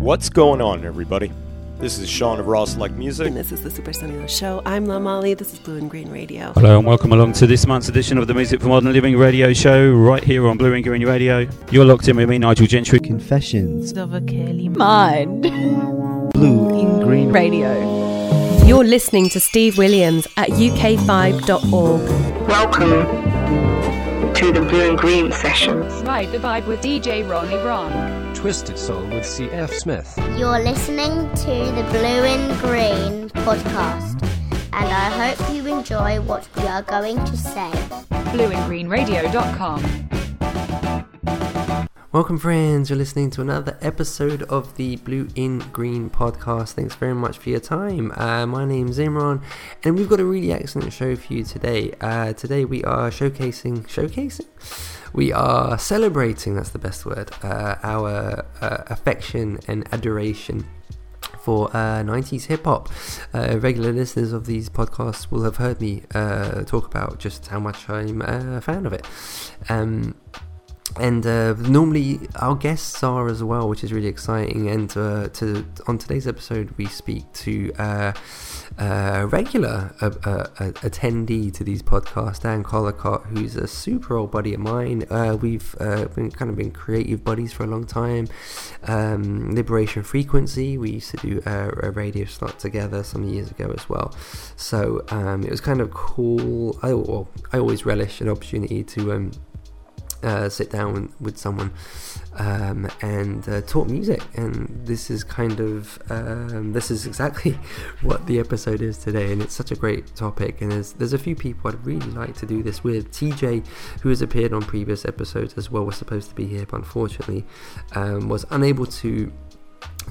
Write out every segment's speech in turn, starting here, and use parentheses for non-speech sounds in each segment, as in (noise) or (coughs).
What's going on, everybody? This is Sean of Raw Select Music. And this is the Super Sunny Show. I'm La Molly. This is Blue in Green Radio. Hello and welcome along to this month's edition of the Music for Modern Living radio show, right here on Blue in Green Radio. You're locked in with me, Nigel Gentry. Confessions of a Curly Mind. Blue in Green Radio. You're listening to Steve Williams at uk5.org. Welcome to the Blue in Green sessions. Ride the vibe with DJ Ronnie Ron. Twisted Soul with C.F. Smith. You're listening to the Blue in Green podcast, and I hope you enjoy what we are going to say. BlueinGreenRadio.com. Welcome, friends. You're listening to another episode of the Blue in Green podcast. Thanks very much for your time. Uh, my name's Imran, and we've got a really excellent show for you today. Uh, today, we are showcasing, showcasing? we are celebrating, that's the best word, uh, our uh, affection and adoration for uh, 90s hip hop. Uh, regular listeners of these podcasts will have heard me uh, talk about just how much I'm a fan of it. Um, and uh, normally our guests are as well, which is really exciting. And uh, to on today's episode, we speak to uh, a regular attendee to these podcasts, Dan Collicott, who's a super old buddy of mine. Uh, we've uh, been kind of been creative buddies for a long time. Um, Liberation Frequency, we used to do a, a, radio slot together some years ago as well. So um, it was kind of cool. I, well, I always relish an opportunity to. Um, uh, sit down with someone um, and uh, talk music. And this is kind of um, this is exactly (laughs) what the episode is today. And it's such a great topic. And there's there's a few people I'd really like to do this with. TJ, who has appeared on previous episodes as well, was supposed to be here, but unfortunately um, was unable to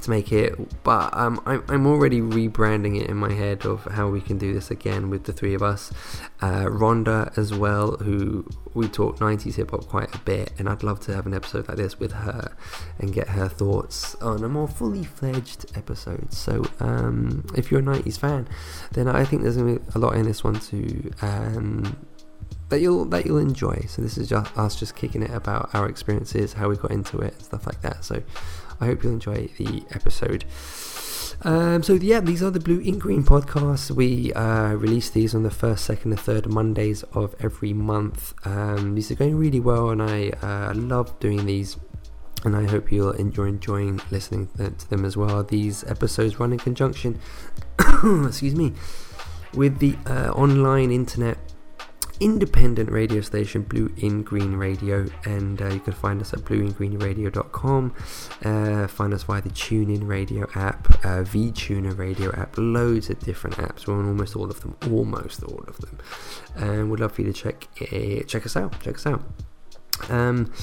to make it, but um, I'm, I'm already rebranding it in my head of how we can do this again with the three of us. Uh, Rhonda as well, who we talk 90s hip hop quite a bit, and I'd love to have an episode like this with her and get her thoughts on a more fully fledged episode. So, um, if you're a 90s fan, then I think there's going to be a lot in this one too. Um, that you'll that you'll enjoy. So this is just us just kicking it about our experiences, how we got into it, stuff like that. So I hope you'll enjoy the episode. Um, so yeah, these are the Blue in Green podcasts. We uh, release these on the first, second, and third Mondays of every month. Um, these are going really well, and I uh, love doing these. And I hope you'll enjoy enjoying listening to them as well. These episodes run in conjunction, (coughs) excuse me, with the uh, online internet independent radio station Blue in Green Radio, and uh, you can find us at blueingreenradio.com. Uh, find us via the TuneIn Radio app, uh, VTuner Radio app, loads of different apps. We're on almost all of them, almost all of them, and we'd love for you to check uh, check us out. Check us out. Um,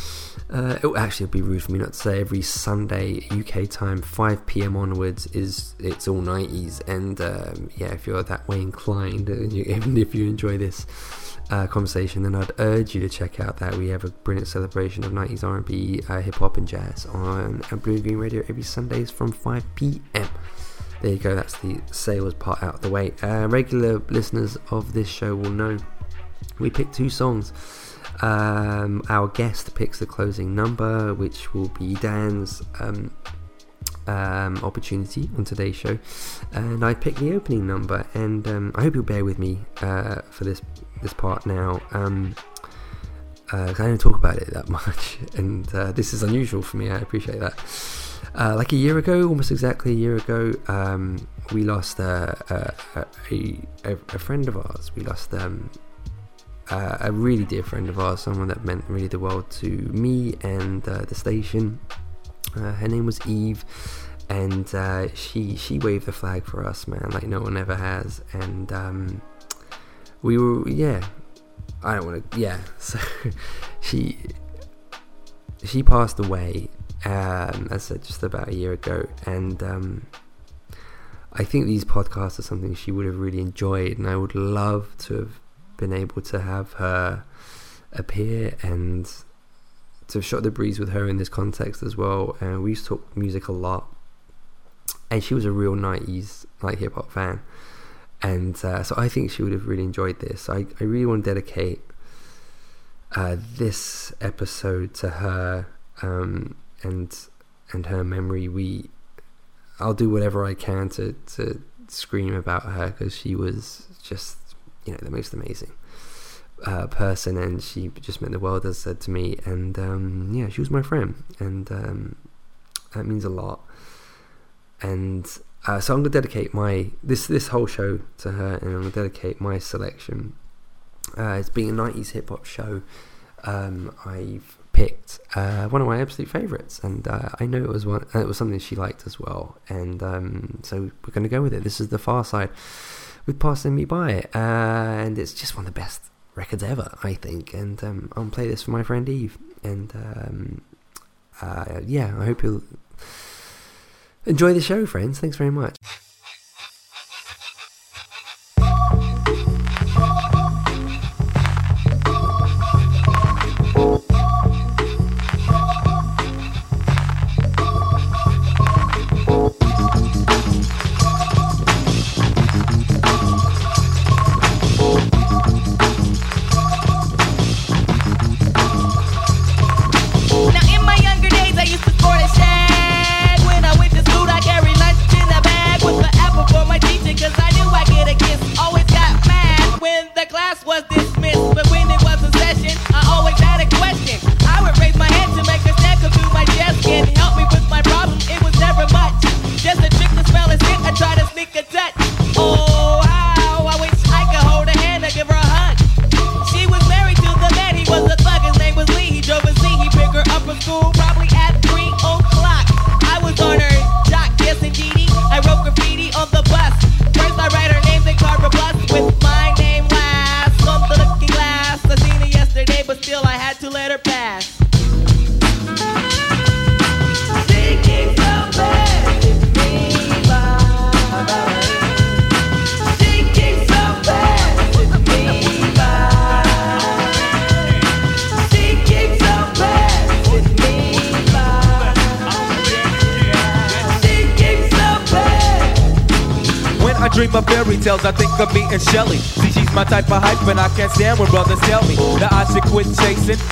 uh, it actually would be rude for me not to say every Sunday UK time, 5 p.m. onwards is it's all 90s, and um, yeah, if you're that way inclined, (laughs) and you, even if you enjoy this uh, conversation, then I'd urge you to check out that we have a brilliant celebration of 90s R&B, uh, hip hop, and jazz on Blue Green Radio every Sundays from 5 p.m. There you go. That's the sales part out of the way. Uh, regular listeners of this show will know we pick two songs. Um, our guest picks the closing number, which will be Dan's um, um, opportunity on today's show, and I pick the opening number. And um, I hope you'll bear with me uh, for this this part now. Um, uh, I don't talk about it that (laughs) much, and uh, this is unusual for me. I appreciate that. Uh, like a year ago, almost exactly a year ago, um, we lost uh, uh, a, a, friend of ours. We lost um, uh, a really dear friend of ours, someone that meant really the world to me and the station. her name was Eve, and she she waved the flag for us, man, like no one ever has, and. Um, we were yeah. I don't want to yeah so (laughs) she she passed away um, as I said just about a year ago and um, I think these podcasts are something she would have really enjoyed and I would love to have been able to have her appear and to have shot the breeze with her in this context as well. And we used to talk music a lot. And she was a real 90s like hip hop fan and uh, so I think she would have really enjoyed this. I, I really want to dedicate uh, this episode to her um, and and her memory. We I'll do whatever I can to to scream about her because she was just you know the most amazing uh, person, and she just meant the world, as said to me. And um, yeah, she was my friend, and um, that means a lot. And uh, so I'm gonna dedicate my this this whole show to her, and I'm gonna dedicate my selection. Uh, it's being a '90s hip hop show. Um, I've picked uh, one of my absolute favorites, and uh, I know it was one. It was something she liked as well, and um, so we're gonna go with it. This is the Pharcyde with "Passing Me By," uh, and it's just one of the best records ever, I think. And um, I'll play this for my friend Eve, and um, uh, yeah, I hope you'll enjoy the show, friends. Thanks very much.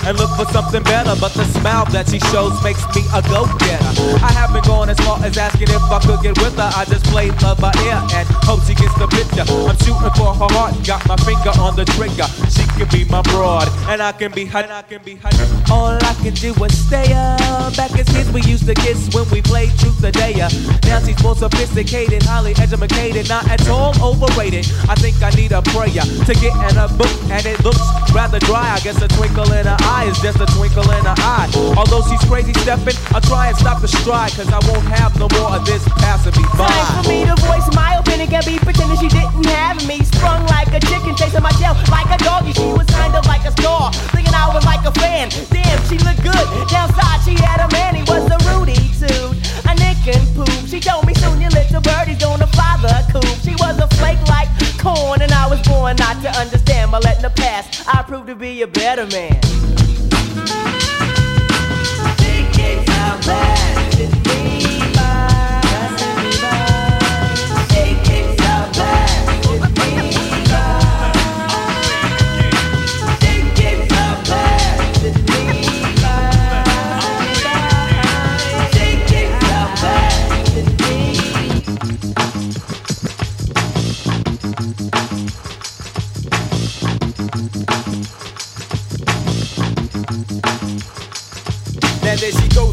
And look for something better. But the smile that she shows makes me a go-getter. I haven't gone as far as asking if I could get with her. I just play love by ear and hope she gets the picture. I'm shooting for her heart, got my finger on the trigger. She can be my broad, and I can be her. I can be her. All I can do is stay up. Back as kids, we used to kiss when we played truth or dare. Now she's more sophisticated, highly educated, not at all overrated. I think I need a prayer to get in a book, and it looks rather dry. I guess a twinkle in her eye is just a twinkle in her eye. Although she's crazy stepping, I'll try and stop the stride, cause I won't have no more of this passing me by. Time for me to voice my opinion, can be pretending she didn't have me. Sprung like a chicken, chasing my tail like a doggy. She was kind of like a star, thinking I was like a fan. Damn, she looked good. Downside, she had a man, he was a Rudy dude, a nick and poop. She told me soon your little birdie's gonna fly the coop. She was a flake like corn, and I was born not to understand. But letting the past, I proved to be a better man. She keeps on passing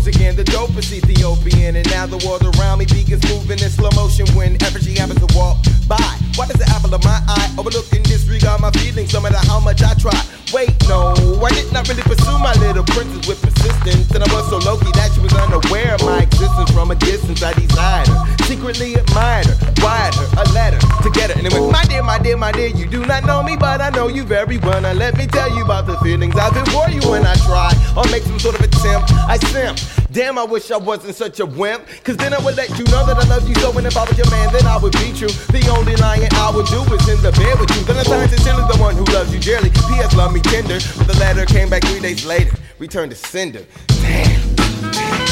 again, the dope is Ethiopian. And now the world around me begins moving in slow motion whenever she happens to walk by. Why does the apple of my eye overlook and disregard my feelings no matter how much I try? Wait, no, I did not really pursue my little princess with persistence. And I was so low key that she was unaware of my existence from a distance. I desired her, secretly admired her, wired her a letter to get her. And it went, My dear, my dear, my dear, you do not know me, but I know you very well. Now let me tell you about the feelings I feel for you when I try or make some sort of attempt. I simp. Damn, I wish I wasn't such a wimp. Cause then I would let you know that I love you so. And if I was your man, then I would beat you. The only lying I would do is in the bed with you. Then I signed sincerely the one who loves you dearly. P.S. Love me tender. But the letter came back three days later. Returned to sender. Damn.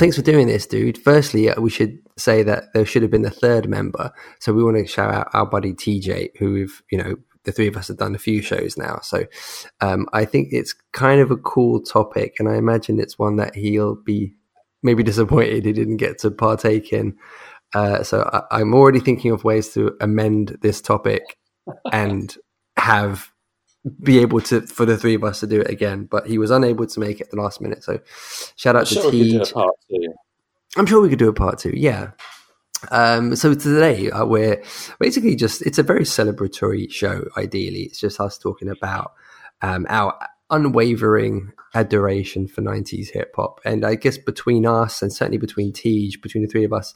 Thanks for doing this, dude. Firstly, uh, we should say that there should have been a third member. So we want to shout out our buddy TJ, who we've, you know, the three of us have done a few shows now. So um, I think it's kind of a cool topic, and I imagine it's one that he'll be maybe disappointed he didn't get to partake in. Uh, so I, I'm already thinking of ways to amend this topic and have be able to for the three of us to do it again. But he was unable to make it at the last minute. So shout out I'm to sure we could do a TJ. part two. I'm sure we could do a part two. Yeah. Um, so today uh, we're basically just it's a very celebratory show. Ideally, it's just us talking about um, our unwavering adoration for 90s hip hop, and I guess between us and certainly between TJ, between the three of us,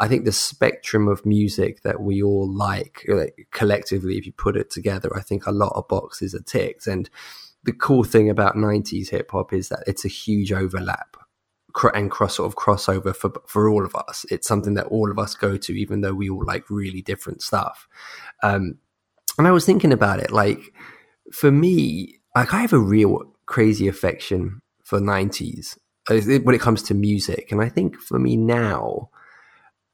I think the spectrum of music that we all like, like collectively, if you put it together, I think a lot of boxes are ticked. And the cool thing about 90s hip hop is that it's a huge overlap and cross sort of crossover for for all of us. It's something that all of us go to, even though we all like really different stuff. Um, and I was thinking about it, like for me, like I have a real crazy affection for '90s uh, when it comes to music, and I think for me now,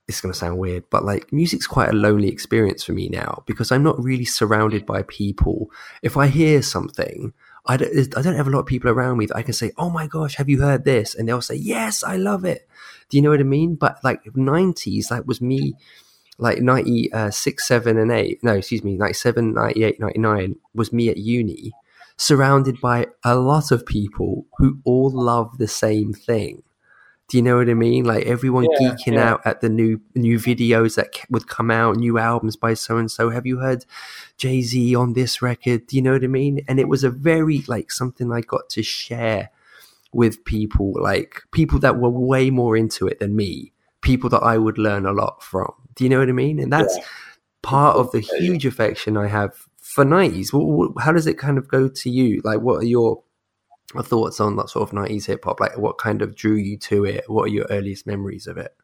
it's going to sound weird, but like music's quite a lonely experience for me now because I'm not really surrounded by people. If I hear something, I don't, I don't have a lot of people around me that I can say, "Oh my gosh, have you heard this?" and they'll say, "Yes, I love it." Do you know what I mean? But like '90s, that was me, like 96, uh, 7, and 8. No, excuse me, 97, 98, 99 was me at uni, surrounded by a lot of people who all love the same thing. Do you know what I mean? Like everyone Yeah, geeking yeah. out at the new new videos that would come out, new albums by so and so. Have you heard Jay Z on this record? Do you know what I mean? And it was a very like something I got to share with people, like people that were way more into it than me, people that I would learn a lot from. Do you know what I mean? And that's part of the huge affection I have for 90s. Wh- wh- How does it kind of go to you? Like, what are your thoughts on that sort of 90s hip hop? Like, what kind of drew you to it? What are your earliest memories of it?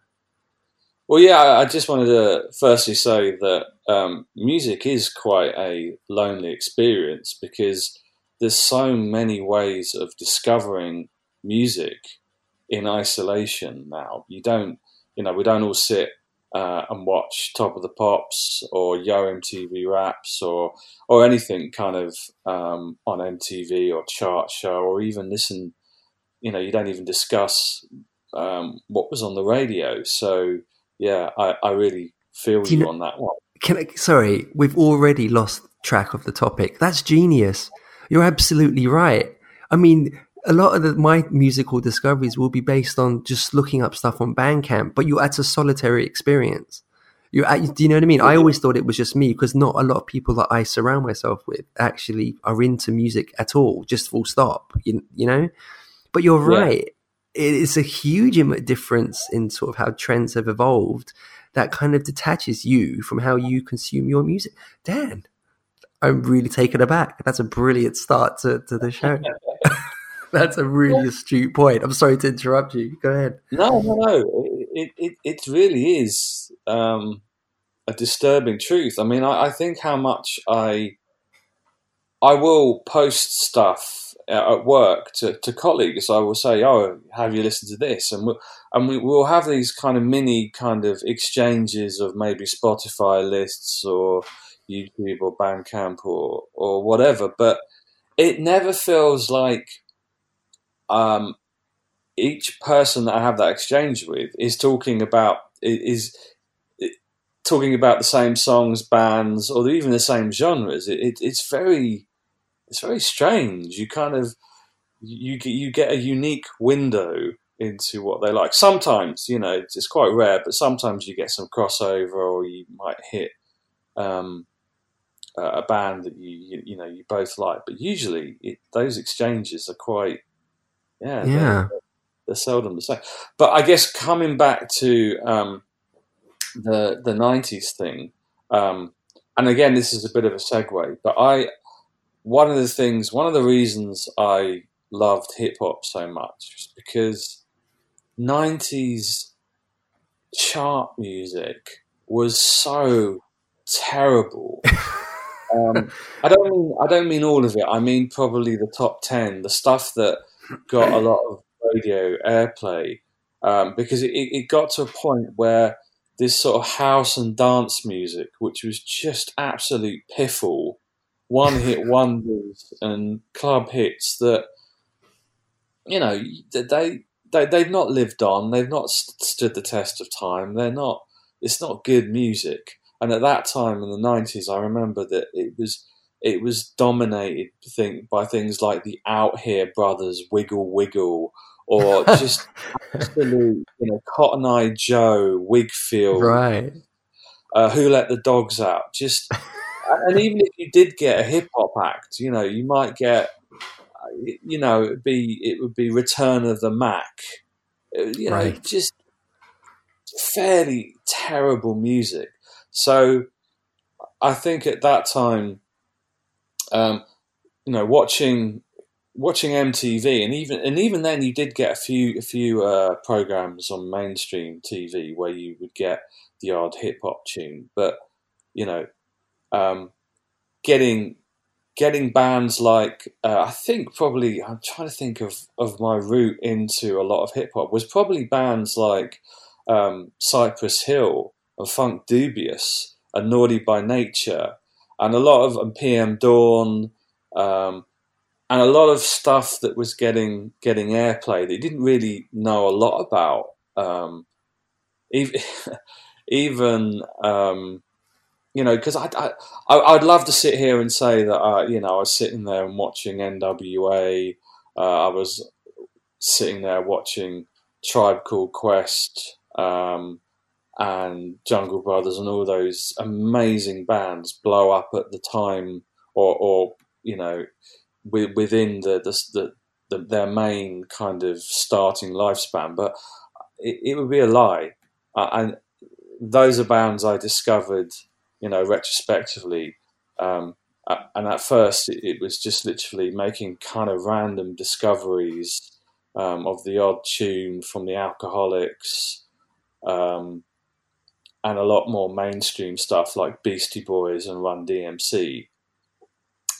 Well, yeah, I just wanted to firstly say that um, music is quite a lonely experience because there's so many ways of discovering music in isolation now. You don't, you know, we don't all sit uh, and watch Top of the Pops or Yo MTV Raps or or anything kind of um, on MTV or chart show or even listen. You know, you don't even discuss um, what was on the radio. So yeah, I, I really feel Do you you, know- on that one. Can I, sorry, we've already lost track of the topic. That's genius. You're absolutely right. I mean, a lot of the, my musical discoveries will be based on just looking up stuff on Bandcamp, but you it's a solitary experience. You, at- do you know what I mean? I always thought it was just me because not a lot of people that I surround myself with actually are into music at all. Just full stop. You, you know. But you're Yeah. right. It is a huge difference in sort of how trends have evolved that kind of detaches you from how you consume your music. Dan, I'm really taken aback. That's a brilliant start to, to the show. (laughs) (laughs) That's a really astute point. I'm sorry to interrupt you. Go ahead. No, no, no. It it, it really is um, a disturbing truth. I mean, I, I think how much I I will post stuff at work to, to colleagues. I will say, "Oh, have you listened to this?" And we'll, and we will have these kind of mini kind of exchanges of maybe Spotify lists or YouTube or Bandcamp or or whatever. But it never feels like um, each person that I have that exchange with is talking about is talking about the same songs, bands, or even the same genres. It, it, it's very it's very strange. You kind of you you get a unique window into what they like. Sometimes, you know, it's, quite rare, but sometimes you get some crossover, or you might hit um, a a band that you, you you know you both like. But usually, it, those exchanges are quite yeah they're- Yeah. they're seldom the same. But I guess coming back to um, the the nineties thing, um, and again, this is a bit of a segue. But I, one of the things, one of the reasons I loved hip hop so much was because nineties chart music was so terrible. (laughs) um, I don't mean I don't mean all of it. I mean probably the top ten, the stuff that got a lot of radio airplay um, because it, it got to a point where this sort of house and dance music, which was just absolute piffle, one hit (laughs) wonders and club hits that you know they they they've not lived on, they've not stood the test of time. They're not. It's not good music. And at that time in the nineties, I remember that it was it was dominated think by things like the Outhere Brothers, Wiggle Wiggle, or (laughs) just absolute, you know, Cotton Eye Joe, Wigfield, right? Uh, Who Let the Dogs Out? Just and even if you did get a hip hop act, you know, you might get, you know, it'd be it would be Return of the Mack, uh, you know, Right. just fairly terrible music. So I think at that time, um, you know, watching watching MTV, and even and even then, you did get a few a few uh, programs on mainstream TV where you would get the odd hip hop tune, but you know, um, getting getting bands like uh, I think probably I'm trying to think of of my route into a lot of hip hop was probably bands like um, Cypress Hill and Funkdoobiest and Naughty by Nature and a lot of and PM Dawn um, and a lot of stuff that was getting getting airplay that you didn't really know a lot about. Um, even (laughs) even um, you know, because I, I, I, I'd love to sit here and say that, uh, you know, I was sitting there and watching NWA. Uh, I was sitting there watching Tribe Called Quest um, and Jungle Brothers and all those amazing bands blow up at the time, or, or you know, wi- within the, the, the their main kind of starting lifespan. But it, it would be a lie, uh, and those are bands I discovered you know, retrospectively. Um, and at first, it, it was just literally making kind of random discoveries um, of the odd tune from the Alkaholiks, um, and a lot more mainstream stuff like Beastie Boys and Run DMC.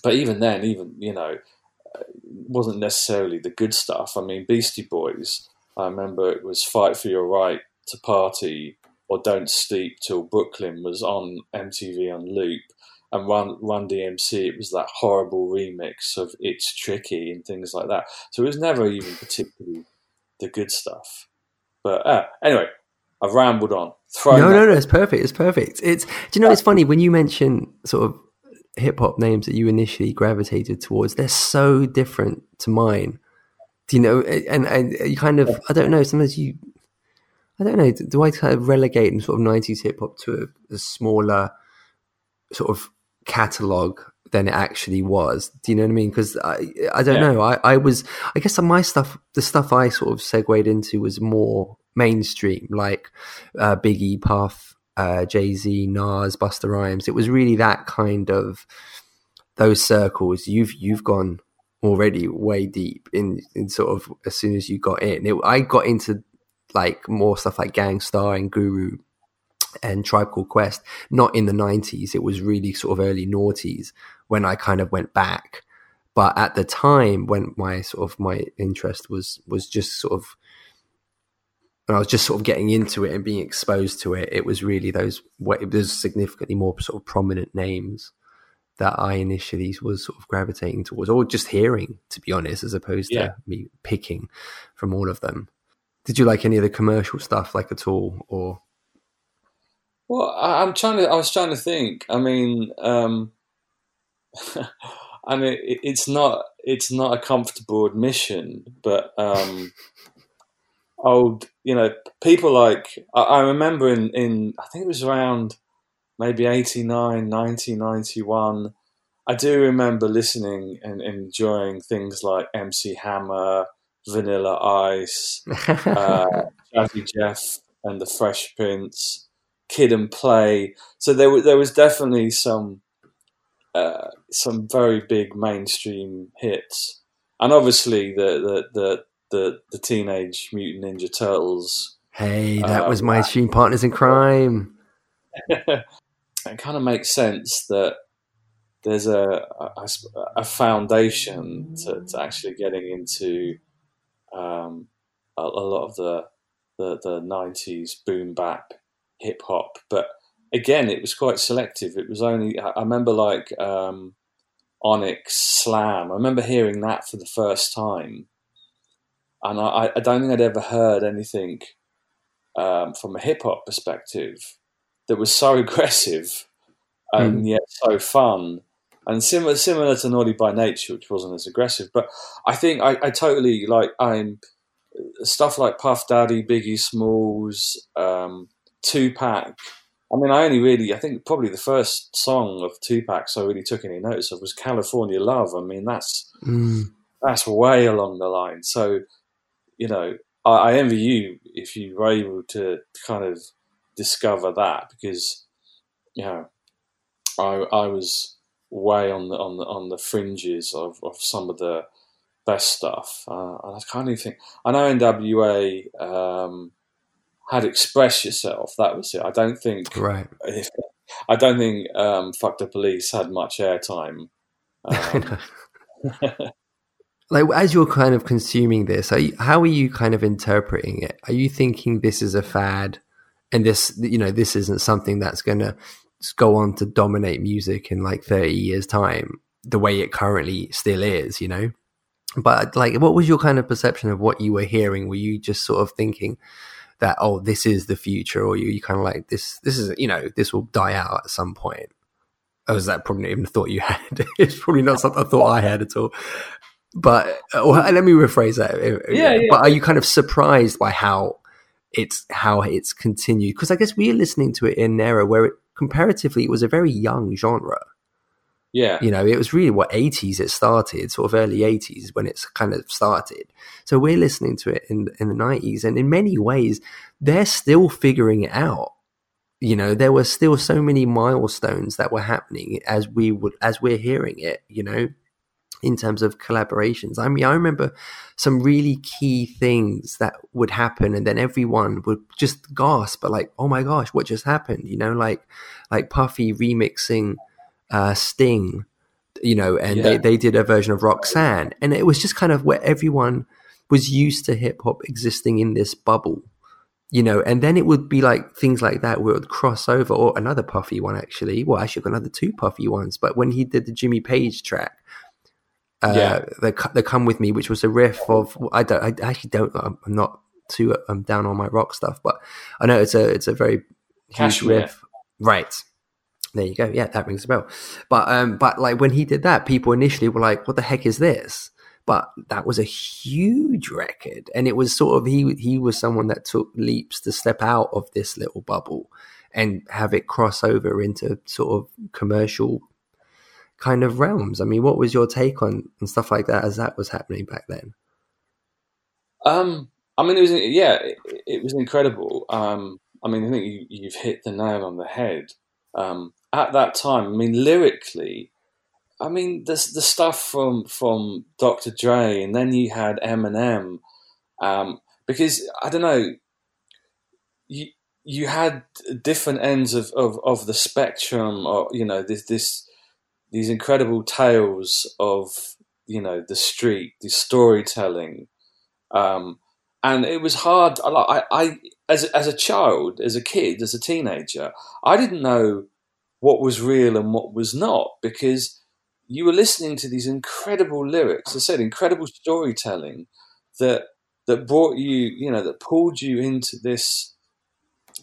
But even then, even you know, uh, wasn't necessarily the good stuff. I mean, Beastie Boys. I remember it was "Fight for Your Right to Party" or "Don't Sleep Till Brooklyn" was on MTV on loop, and Run Run DMC it was that horrible remix of "It's Tricky" and things like that. So it was never even particularly the good stuff. But uh, anyway, I've rambled on. No, no, no. It's perfect. It's perfect. It's. Do you know? It's funny when you mention sort of hip hop names that you initially gravitated towards. They're so different to mine. Do you know? And and you kind of. I don't know. Sometimes you. I don't know. Do I kind of relegate in sort of nineties hip hop to a, a smaller sort of catalog than it actually was? Do you know what I mean? Because I I don't Yeah. know. I I was. I guess my stuff. The stuff I sort of segued into was more mainstream, like uh, Biggie, Puff, uh, Jay Z, Nas, Busta Rhymes. It was really that kind of those circles. You've you've gone already way deep in in sort of as soon as you got in. It, I got into like more stuff like Gang Starr and Guru and Tribe Called Quest, not in the nineties. It was really sort of early noughties when I kind of went back. But at the time when my sort of my interest was was just sort of when I was just sort of getting into it and being exposed to it, it was really those there's significantly more sort of prominent names that I initially was sort of gravitating towards, or just hearing, to be honest, as opposed Yeah. to me picking from all of them. Did you like any of the commercial stuff, like at all, or Well, I, I'm trying to. I was trying to think. I mean, um, (laughs) I mean, it, it's not. It's not a comfortable admission, but um, old. You know, people like I, I remember in in I think it was around maybe 89, 90, 91. I do remember listening and enjoying things like MC Hammer, Vanilla Ice, (laughs) uh, Jazzy Jeff and the Fresh Prince, Kid and Play. So there was there was definitely some uh, some very big mainstream hits, and obviously the the the the, the Teenage Mutant Ninja Turtles. hey, that Uh, was my stream partners in crime. (laughs) it kind of makes sense that there's a, a, a foundation to, to actually getting into um, a, a lot of the the the nineties boom bap hip hop. But again, it was quite selective. It was only I I remember like um, Onyx Slam. I remember hearing that for the first time, and I, I don't think I'd ever heard anything um, from a hip hop perspective that was so (laughs) aggressive and Mm. yet so fun. And similar, similar to Naughty by Nature, which wasn't as aggressive, but I think I, I totally like. I'm stuff like Puff Daddy, Biggie Smalls, um, Tupac. I mean, I only really, I think probably the first song of Tupac's I really took any notice of was California Love. I mean, that's Mm. that's way along the line. So, you know, I, I envy you if you were able to kind of discover that because, you know, I I was way on the on the on the fringes of, of some of the best stuff. Uh, and I can't even think. I know NWA um, had Express Yourself. That was it. I don't think. Right. I don't think um, Fuck the Police had much airtime. (laughs) Um, (laughs) like as you're kind of consuming this are you, how are you kind of interpreting it? Are you thinking this is a fad and this you know this isn't something that's going to go on to dominate music in like 30 years time the way it currently still is you know? But like what was your kind of perception of what you were hearing? Were you just sort of thinking that oh this is the future or you, you kind of like this this is you know this will die out at some point? Or was that probably not even a thought you had? (laughs) It's probably not something i thought i had at all but uh, well, let me rephrase that. Uh, Yeah, yeah. But are you kind of surprised by how it's how it's continued? Because I guess we are listening to it in an era where it, comparatively it was a very young genre. yeah, You know, it was really what eighties it started, sort of early eighties when it's kind of started. So we're listening to it in in the nineties, and in many ways, they're still figuring it out. You know, there were still so many milestones that were happening as we would as we're hearing it. You know, in terms of collaborations. I mean, I remember some really key things that would happen, and then everyone would just gasp, but like, "Oh my gosh, what just happened?" You know, like like Puffy remixing uh, Sting, you know, and they Yeah. they did a version of Roxanne, and it was just kind of where everyone was used to hip hop existing in this bubble. You know, and then it would be like things like that where it would cross over, or another Puffy one actually. Well, actually, I've got another two Puffy ones. But when he did the Jimmy Page track, uh, Yeah. the the come with me, which was a riff of I don't I actually don't I'm not too I'm down on my rock stuff, but I know it's a it's a very huge Kashmir. riff, right? There you go. Yeah, that rings a bell. But um, but like when he did that, people initially were like, "What the heck is this?" But that was a huge record, and it was sort of he he was someone that took leaps to step out of this little bubble and have it cross over into sort of commercial kind of realms. I mean, what was your take on and stuff like that as that was happening back then? Um, I mean, it was yeah, it, it was incredible. Um, I mean, I think you, you've hit the nail on the head. Um, at that time, I mean, lyrically, I mean, the the stuff from from Dr. Dre, and then you had Eminem, um, because I don't know, you you had different ends of, of, of the spectrum, or you know, this this these incredible tales of you know the street, the storytelling, um, and it was hard. I, I, as as a child, as a kid, as a teenager, I didn't know what was real and what was not because you were listening to these incredible lyrics. I said incredible storytelling that that brought you, you know, that pulled you into this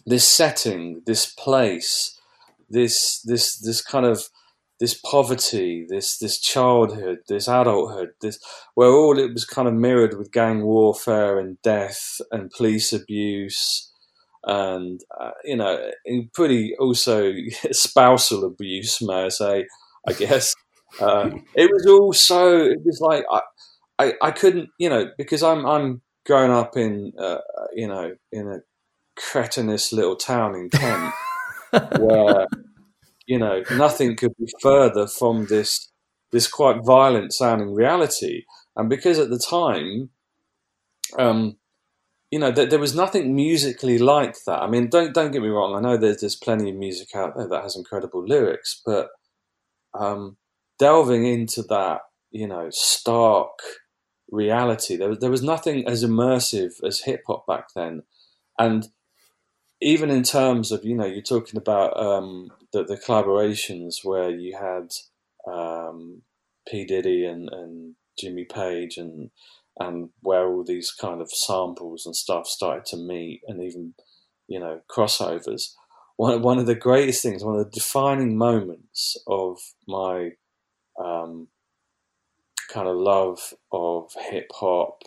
this setting, this place, this this this kind of this poverty, this this childhood, this adulthood, this where all it was kind of mirrored with gang warfare and death and police abuse and uh, you know pretty also (laughs) spousal abuse, may I say? I guess (laughs) uh, it was all so. It was like I, I I couldn't you know because I'm I'm growing up in uh, you know in a cretinous little town in Kent (laughs) where you know nothing could be further from this this quite violent sounding reality. And because at the time um you know there, there was nothing musically like that. I mean don't don't get me wrong. I know there's there's plenty of music out there that has incredible lyrics but um delving into that you know stark reality there was there was nothing as immersive as hip hop back then. And even in terms of you know you're talking about um, the, the collaborations where you had um, P Diddy and, and Jimmy Page and and where all these kind of samples and stuff started to meet and even you know crossovers. One one of the greatest things, one of the defining moments of my um, kind of love of hip hop,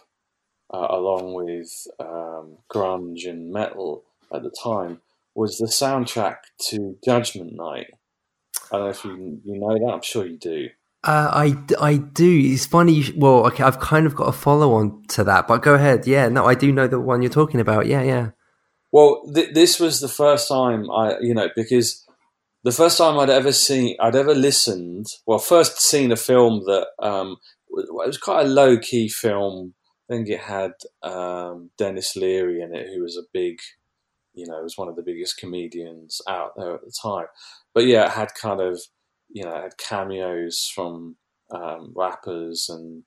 uh, along with um, grunge and metal at the time, was the soundtrack to Judgment Night. I don't know if you you know that. I'm sure you do. Uh, I, I do. It's funny. Well, okay, I've kind of got a follow on to that, but go ahead. Yeah, no, I do know the one you're talking about. Yeah, yeah. Well, th- this was the first time I, you know, because the first time I'd ever seen, I'd ever listened. Well, first seen a film that um, it was quite a low key film. I think it had um, Denis Leary in it, who was a big, you know, was one of the biggest comedians out there at the time. But yeah, it had kind of you know, had cameos from um, rappers and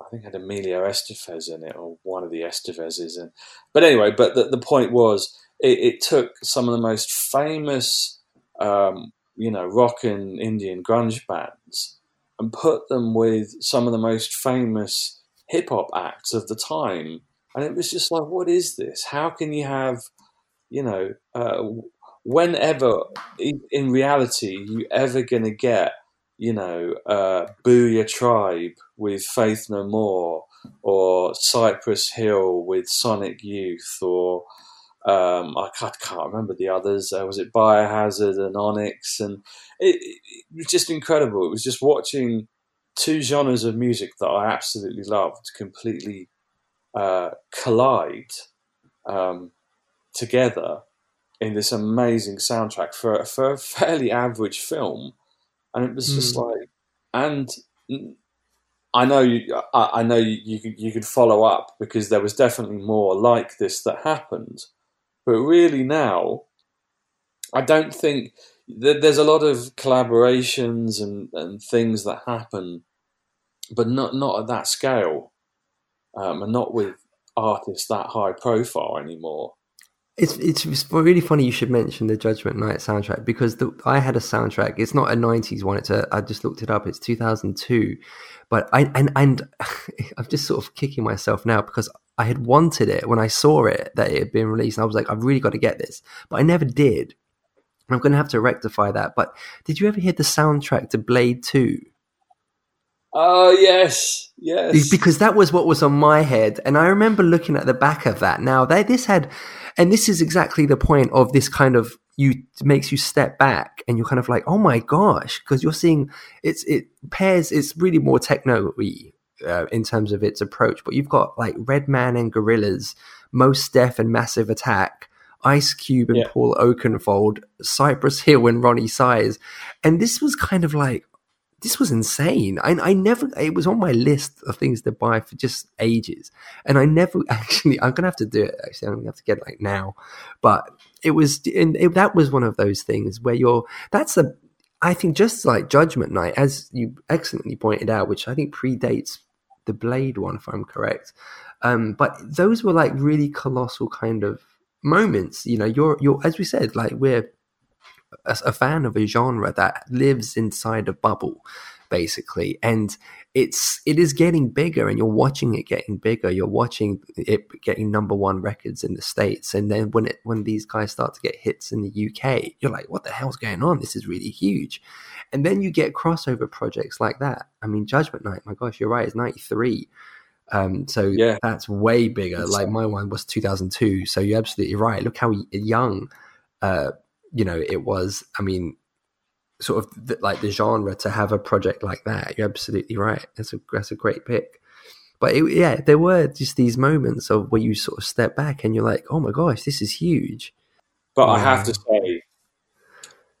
I think had Emilio Estevez in it or one of the Estevezes. And but anyway, but the, the point was it, it, took some of the most famous, um, you know, rock and Indian grunge bands and put them with some of the most famous hip hop acts of the time. And it was just like, what is this? How can you have, you know, uh, whenever in reality you ever going to get you know uh, Boo-Yaa Tribe with Faith No More or Cypress Hill with Sonic Youth or um, I, can't, can't, remember the others. Uh, was it Biohazard and Onyx? And it, it, was just incredible. It was just watching two genres of music that I absolutely loved completely uh, collide um, together in this amazing soundtrack for for a fairly average film, and it was just mm. like, and I know you, I, I know you, you could, you could follow up because there was definitely more like this that happened, but really now, I don't think there's a lot of collaborations and, and things that happen, but not not at that scale, um, and not with artists that high profile anymore. It's, it's, it's really funny you should mention the Judgment Night soundtrack because the, I had a soundtrack. It's not a '90s one. It's a I just looked it up. It's 2002, but I and and (laughs) I'm just sort of kicking myself now because I had wanted it when I saw it that it had been released. And I was like, I've really got to get this, but I never did. I'm going to have to rectify that. But did you ever hear the soundtrack to Blade Two? Oh yes, yes. Because that was what was on my head, and I remember looking at the back of that. Now, they, this had and this is exactly the point of this kind of you makes you step back and you're kind of like, oh my gosh, because you're seeing it's it pairs. It's really more techno uh, in terms of its approach, but you've got like Redman and Gorillaz, Mos Def and Massive Attack. Ice Cube and yeah. Paul Oakenfold, Cypress Hill and Roni Size. And this was kind of like, this was insane. I, I never, it was on my list of things to buy for just ages. And I never (laughs) actually, I'm going to have to do it. Actually, I'm going to have to get like now. But it was, and it, that was one of those things where you're, that's a, I think just like Judgment Night, as you excellently pointed out, which I think predates the Blade one, if I'm correct. Um, but those were like really colossal kind of moments. You know, you're, you're, as we said, like we're, a, a fan of a genre that lives inside a bubble basically. And it's it is getting bigger and you're watching it getting bigger. You're watching it getting number one records in the states. And then when it when these guys start to get hits in the uk you're like what the hell's going on? This is really huge. And then you get crossover projects like that. I mean judgment night my gosh you're right it's 93 um, so yeah. that's way bigger. Like my one was 2002 so you're absolutely right. Look how young uh, you know, it was, I mean, sort of the, like the genre to have a project like that. You're absolutely right. That's a, that's a great pick. But it, yeah, there were just these moments of where you sort of step back and you're like, oh my gosh, this is huge. But I have to say,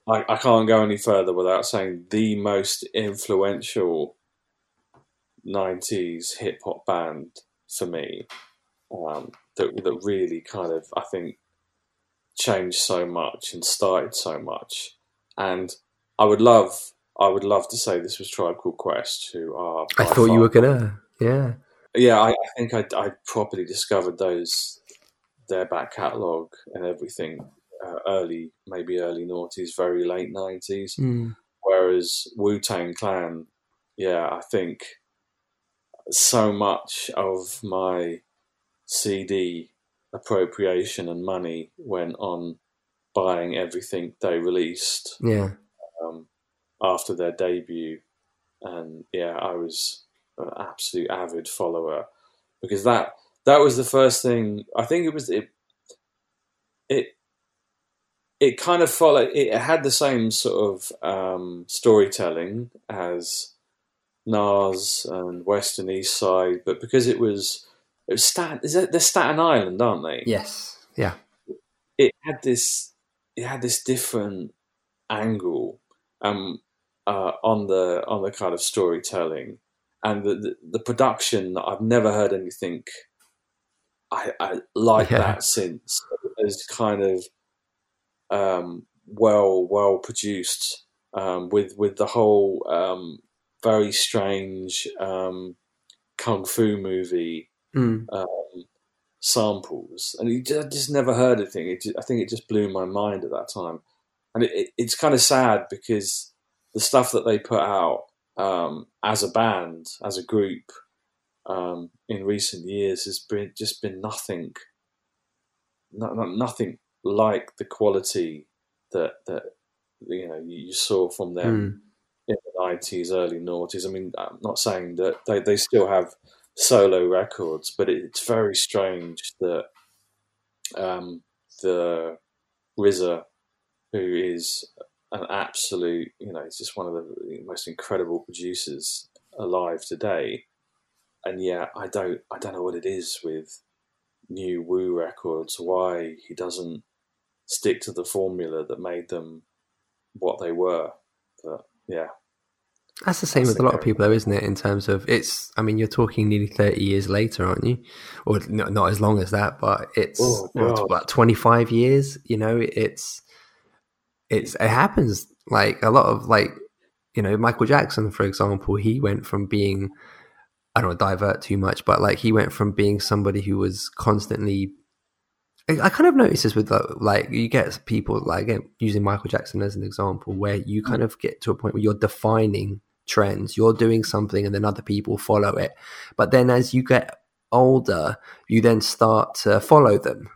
I, I can't go any further without saying the most influential 90s hip hop band for me um, that, that really kind of, I think, changed so much and started so much. And I would love, I would love to say this was Tribe Called Quest, who are. I thought you were gonna, yeah, yeah. I, I think I, I, properly discovered those their back catalogue and everything uh, early, maybe early nineties, very late nineties. Mm. Whereas Wu Tang Clan, yeah, I think so much of my CD appropriation and money went on buying everything they released. Yeah. Um, after their debut, and yeah, I was an absolute avid follower because that that was the first thing. I think it was it. It it kind of followed. It had the same sort of um, storytelling as Nas and Western East Side, but because it was it was Staten. Is they're Staten Island, aren't they? Yes. Yeah. It had this. It had this different angle um, uh, on the on the kind of storytelling and the, the, the production. I've never heard anything. I, I like yeah. that since as kind of um, well well produced um, with with the whole um, very strange um, kung fu movie mm. um, samples, and he just, I just never heard a It just, I think it just blew my mind at that time, and it, it, it's kind of sad because the stuff that they put out um, as a band, as a group, um, in recent years has been just been nothing, not, not, nothing like the quality that that you know you saw from them mm. in the nineties, early noughties. I mean, I'm not saying that they, they still have solo records, but it, it's very strange that um, the RZA, who is an absolute, you know, he's just one of the most incredible producers alive today, and yet I don't, I don't know what it is with new Wu records, why he doesn't stick to the formula that made them what they were. But yeah, that's the same with a lot of people, though, isn't it? In terms of it's, I mean, you're talking nearly 30 years later, aren't you? Or not as long as that, but it's oh, about 25 years. You know, it's it's it happens like a lot of like you know Michael Jackson, for example. He went from being I don't want to divert too much, but like he went from being somebody who was constantly I kind of notice this with like you get people like again, using Michael Jackson as an example, where you mm. kind of get to a point where you're defining trends. You're doing something, and then other people follow it. But then as you get older, you then start to follow them.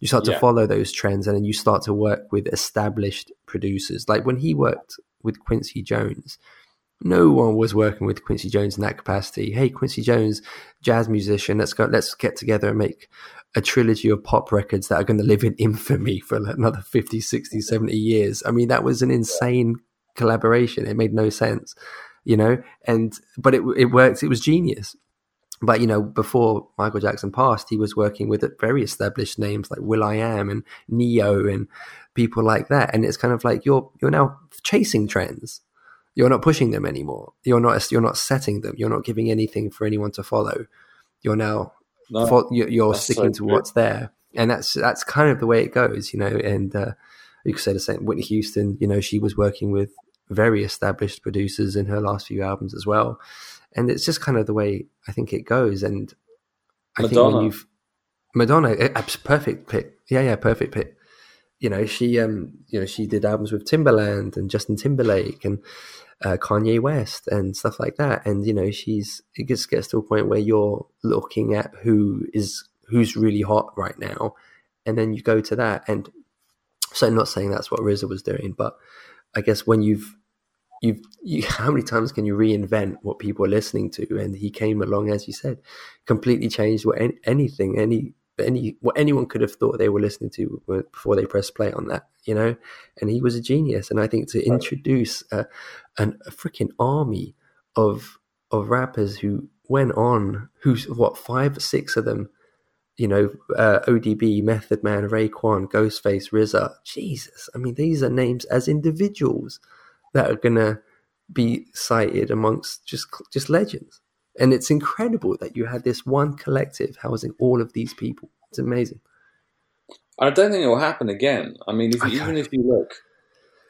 You start yeah. to follow those trends, and then you start to work with established producers. Like when he worked with Quincy Jones, no one was working with Quincy Jones in that capacity. Hey, Quincy Jones, jazz musician, let's go, let's get together and make a trilogy of pop records that are going to live in infamy for another 50, 60, 70 years. I mean, that was an insane collaboration. It made no sense, you know, and, but it, it worked. It was genius but you know, before Michael Jackson passed, he was working with very established names like will.i.am and Ne-Yo and people like that. And it's kind of like you're you're now chasing trends you're not pushing them anymore. You're not you're not setting them. You're not giving anything for anyone to follow. You're now no, fo- you're sticking so to good. what's there, and that's that's kind of the way it goes, you know. And uh, you could say the same. Whitney Houston, you know, she was working with very established producers in her last few albums as well, and it's just kind of the way I think it goes. And I Madonna. think when you've Madonna, perfect pit. Yeah, yeah, perfect pit. You know, she um, you know, she did albums with Timbaland and Justin Timberlake and uh, Kanye West and stuff like that. And you know, she's it just gets to a point where you're looking at who is who's really hot right now, and then you go to that. And so, I'm not saying that's what RZA was doing, but I guess when you've you've you, (laughs) how many times can you reinvent what people are listening to? And he came along, as you said, completely changed what any, anything any that any what anyone could have thought they were listening to before they pressed play on that, you know. And he was a genius. And I think to introduce a, an, a freaking army of of rappers who went on, who's what five, six of them, you know, uh, ODB, Method Man, Raekwon, Ghostface, RZA. Jesus, I mean, these are names as individuals that are gonna be cited amongst just just legends. And it's incredible that you had this one collective housing all of these people. It's amazing. I don't think it will happen again. I mean, if, even if you look,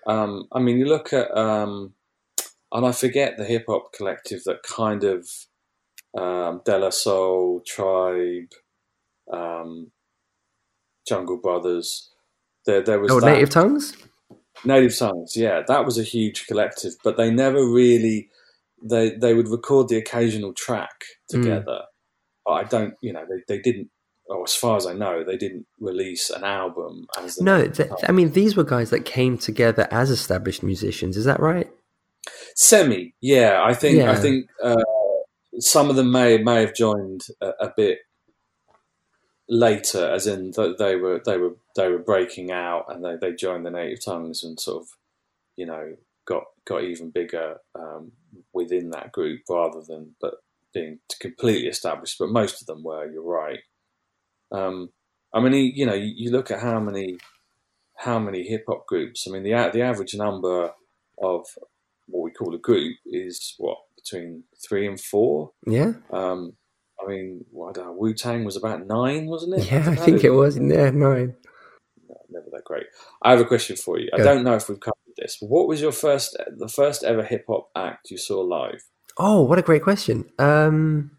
um, I mean, you look at, um, and I forget the hip hop collective that kind of um, De La Soul, Tribe, um, Jungle Brothers. There, there was oh, that. Native Tongues. Native Tongues, yeah, that was a huge collective, but they never really they they would record the occasional track Mm. together. But I don't, you know, they, they didn't. Or as far as I know, they didn't release an album as No, th- I mean these were guys that came together as established musicians. Is that right? semi. Yeah, I think I think uh, some of them may may have joined a, a bit later, as in th- they were they were they were breaking out and they, they joined the Native Tongues and sort of you know got got even bigger um, within that group rather than but being completely established. But most of them were. You're right. Um, I mean, you know, you, you look at how many how many hip hop groups. I mean, the the average number of what we call a group is what between three and four. Yeah. Um, I mean, Wu Tang was about nine, wasn't it? Yeah, I think it was. Yeah, nine. Never that great. I have a question for you. I don't know if we've covered this. What was your first, the first ever hip hop act you saw live? Oh, what a great question. Um,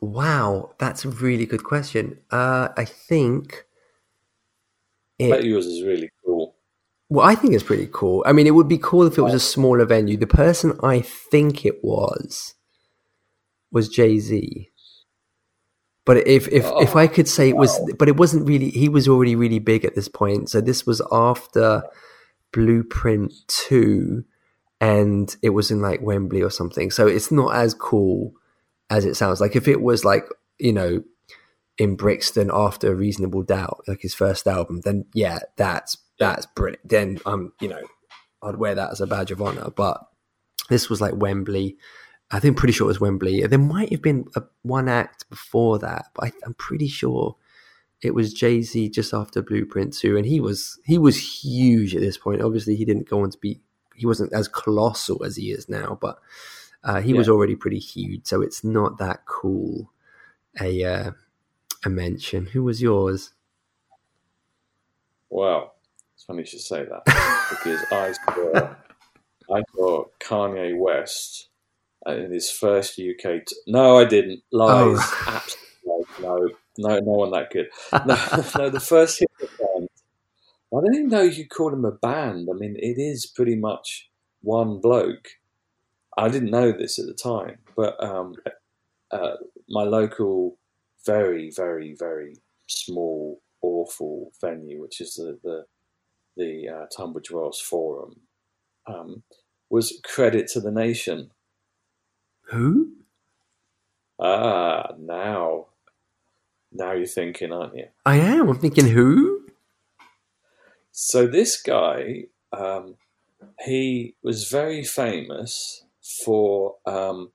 wow, that's a really good question. Uh, I think I bet yours is really cool. Well, I think it's pretty cool. I mean, it would be cool if it was a smaller venue. The person I think it was was Jay Z. But if if if I could say it was, but it wasn't really. He was already really big at this point. So this was after Blueprint Two, and it was in like Wembley or something. So it's not as cool as it sounds. Like if it was like you know in Brixton after a Reasonable Doubt, like his first album, then yeah, that's that's brilliant. Then um, you know, I'd wear that as a badge of honor. But this was like Wembley. I think pretty sure it was Wembley. There might have been a, one act before that, but I, I'm pretty sure it was Jay Z just after Blueprint two, and he was he was huge at this point. Obviously, he didn't go on to be he wasn't as colossal as he is now, but uh, he was already pretty huge. So it's not that cool a uh, a mention. Who was yours? Wow, it's funny you should say that (laughs) because I saw I saw Kanye West in his first UK. T- no, I didn't. Lies. Oh. Absolutely no, no, no one that good. No, (laughs) no the first hip hop band. I don't even know if you call them a band. I mean, it is pretty much one bloke. I didn't know this at the time, but um, uh, my local, very, very, very small, awful venue, which is the the, the uh, Tunbridge Wells Forum, um, was credit to the nation. Who? Ah, now, now you're thinking, aren't you? I am. I'm thinking who? So this guy, um, he was very famous for um,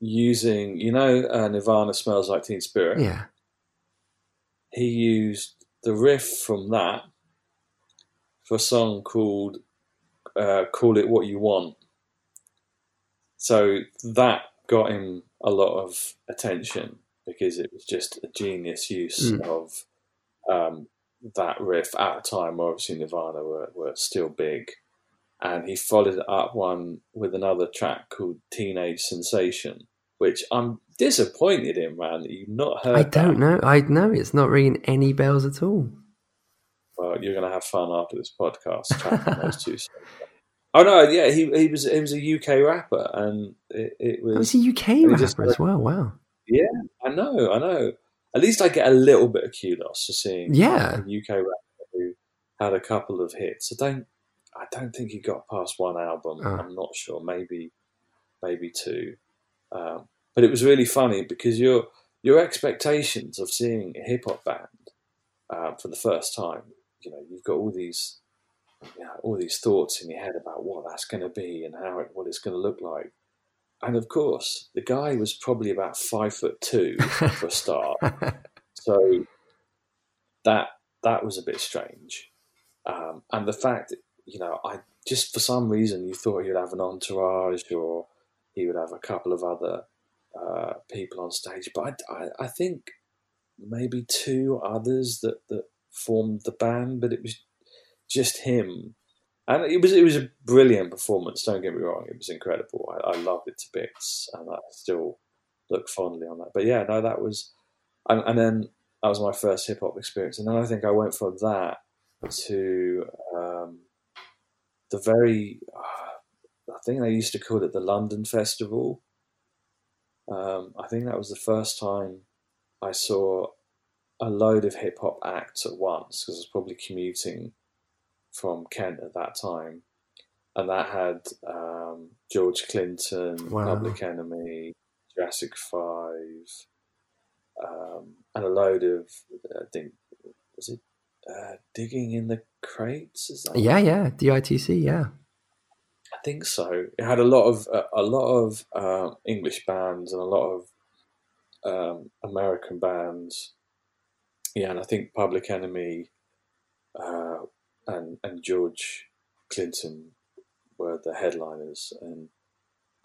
using, you know, uh, Nirvana smells like Teen Spirit. Yeah. He used the riff from that for a song called uh, "Call It What You Want." So that got him a lot of attention because it was just a genius use Mm. of um, that riff at a time where obviously Nirvana were, were still big. And he followed it up one with another track called Teenage Sensation, which I'm disappointed in, man, that you've not heard I that. don't know. I know it's not ringing any bells at all. Well, you're going to have fun after this podcast tracking those two songs. Oh no, yeah, he he was he was a UK rapper, and it, it was. Oh, it's a UK rapper just- as well. Wow. Yeah, I know, I know. At least I get a little bit of kudos for seeing Yeah. a UK rapper who had a couple of hits. I don't, I don't think he got past one album. Oh. I'm not sure, maybe, maybe two. Um, but it was really funny because your your expectations of seeing a hip hop band uh, for the first time, you know, you've got all these, you know, all these thoughts in your head about what that's going to be and how it, what it's going to look like. And of course, the guy was probably about five foot two (laughs) for a start. So that that was a bit strange. Um, and the fact, that, you know, I just for some reason you thought he'd have an entourage or he would have a couple of other uh, people on stage, but I, I, I think maybe two others that that formed the band, but it was just him. And it was it was a brilliant performance. Don't get me wrong; it was incredible. I, I loved it to bits, and I still look fondly on that. But yeah, no, that was, and, and then that was my first hip hop experience, and then I think I went from that to um, the very. Uh, I think they used to call it the London Festival. Um, I think that was the first time I saw a load of hip hop acts at once because I was probably commuting from Kent at that time, and that had um, George Clinton, Wow. Public Enemy, Jurassic Five, um, and a load of I think was it uh, digging in the crates? Is that Yeah, yeah, DITC, yeah. I think so. It had a lot of uh, a lot of uh, English bands and a lot of um, American bands. Yeah, and I think Public Enemy uh, and and George Clinton were the headliners. And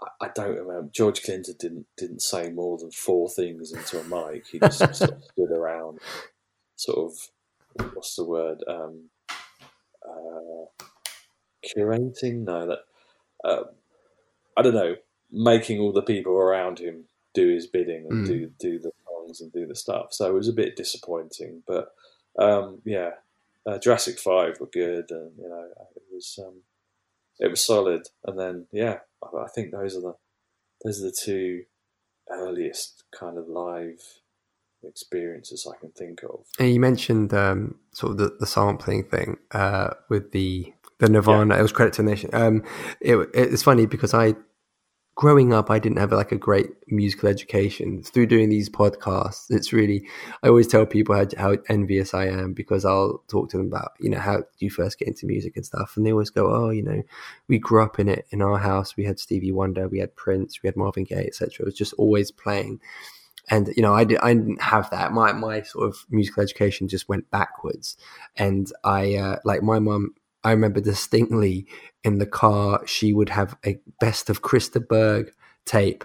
I, I don't remember George Clinton didn't didn't say more than four things into a mic. He just sort of (laughs) stood around, sort of what's the word? Um, uh, curating? No, that uh, I don't know, making all the people around him do his bidding and Mm. do do the songs and do the stuff. So it was a bit disappointing, but um, yeah, uh, Jurassic Five were good, and you know it was um, it was solid. And then yeah, I, I think those are the those are the two earliest kind of live experiences I can think of. And you mentioned um, sort of the, the sampling thing uh, with the the Nirvana. It was Credit to the Nation. Um, it, it's funny because I, growing up, I didn't have like a great musical education. Through doing these podcasts, it's really I always tell people how how envious I am because I'll talk to them about you know how you first get into music and stuff, and they always go, oh, you know, we grew up in it in our house. We had Stevie Wonder, we had Prince, we had Marvin Gaye, etc. It was just always playing and you know I, did, I didn't have that my my sort of musical education just went backwards and i uh, like my mum i remember distinctly in the car she would have a best of Chris de Burgh tape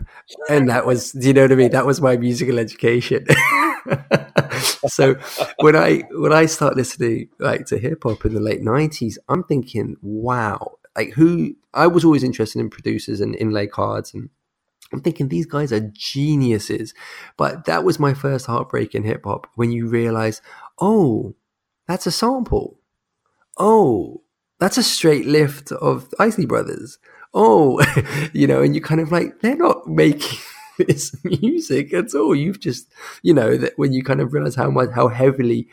and that was you know what i mean that was my musical education (laughs) so when i when i start listening like to hip hop in the late 90s i'm thinking wow like who i was always interested in producers and inlay cards and I'm thinking these guys are geniuses. But that was my first heartbreak in hip hop when you realize, oh, that's a sample. Oh, that's a straight lift of Isley Brothers. Oh, (laughs) you know, and you kind of like, they're not making (laughs) this music at all. You've just, you know, that when you kind of realize how much, how heavily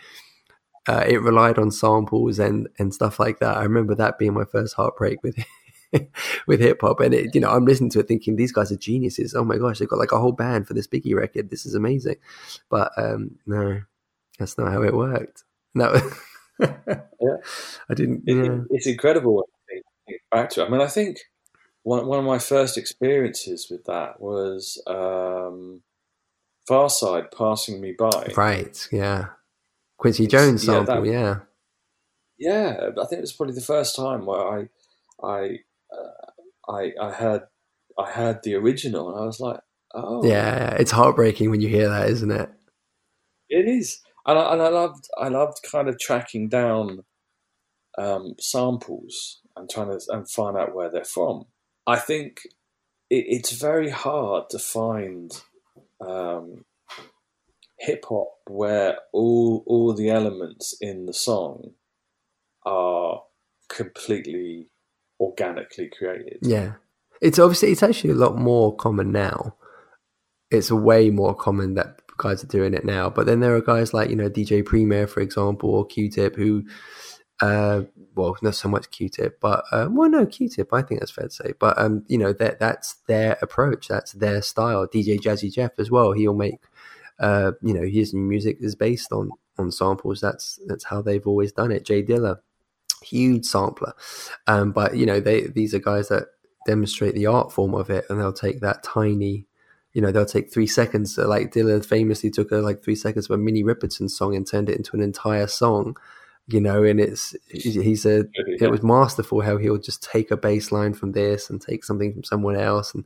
uh, it relied on samples and, and stuff like that. I remember that being my first heartbreak with (laughs) with hip hop, and it, you know, I'm listening to it thinking these guys are geniuses. Oh my gosh, they've got like a whole band for this Biggie record. This is amazing, but um, no, that's not how it worked. No, yeah, (laughs) I didn't. It, yeah. It's incredible when you think- think back to it. I mean, I think one one of my first experiences with that was um, Pharcyde passing me by. Right, yeah, Quincy Jones yeah, sample, that- yeah, Yeah, I think it was probably the first time where I, I, uh, I, I heard, I heard the original, and I was like, oh, yeah. It's heartbreaking when you hear that, isn't it? It is, and I, and I loved I loved kind of tracking down um, samples and trying to and find out where they're from. I think it, it's very hard to find um, hip hop where all all the elements in the song are completely organically created. Yeah, it's obviously it's actually a lot more common now. It's way more common that guys are doing it now. But then there are guys like you know DJ Premier, for example, or Q-Tip, who, uh, well, not so much Q-Tip, but uh, well, no Q-Tip, I think that's fair to say. But um, you know that that's their approach, that's their style. DJ Jazzy Jeff as well, he'll make, uh, you know, his music is based on on samples. That's that's how they've always done it. Jay Dilla, huge sampler, um, but you know they these are guys that demonstrate the art form of it, and they'll take that tiny, you know, they'll take three seconds. Like Dilla famously took a, like three seconds of a Minnie Riperton song and turned it into an entire song. You know, and it's he's a it was masterful how he'll just take a bass line from this and take something from someone else and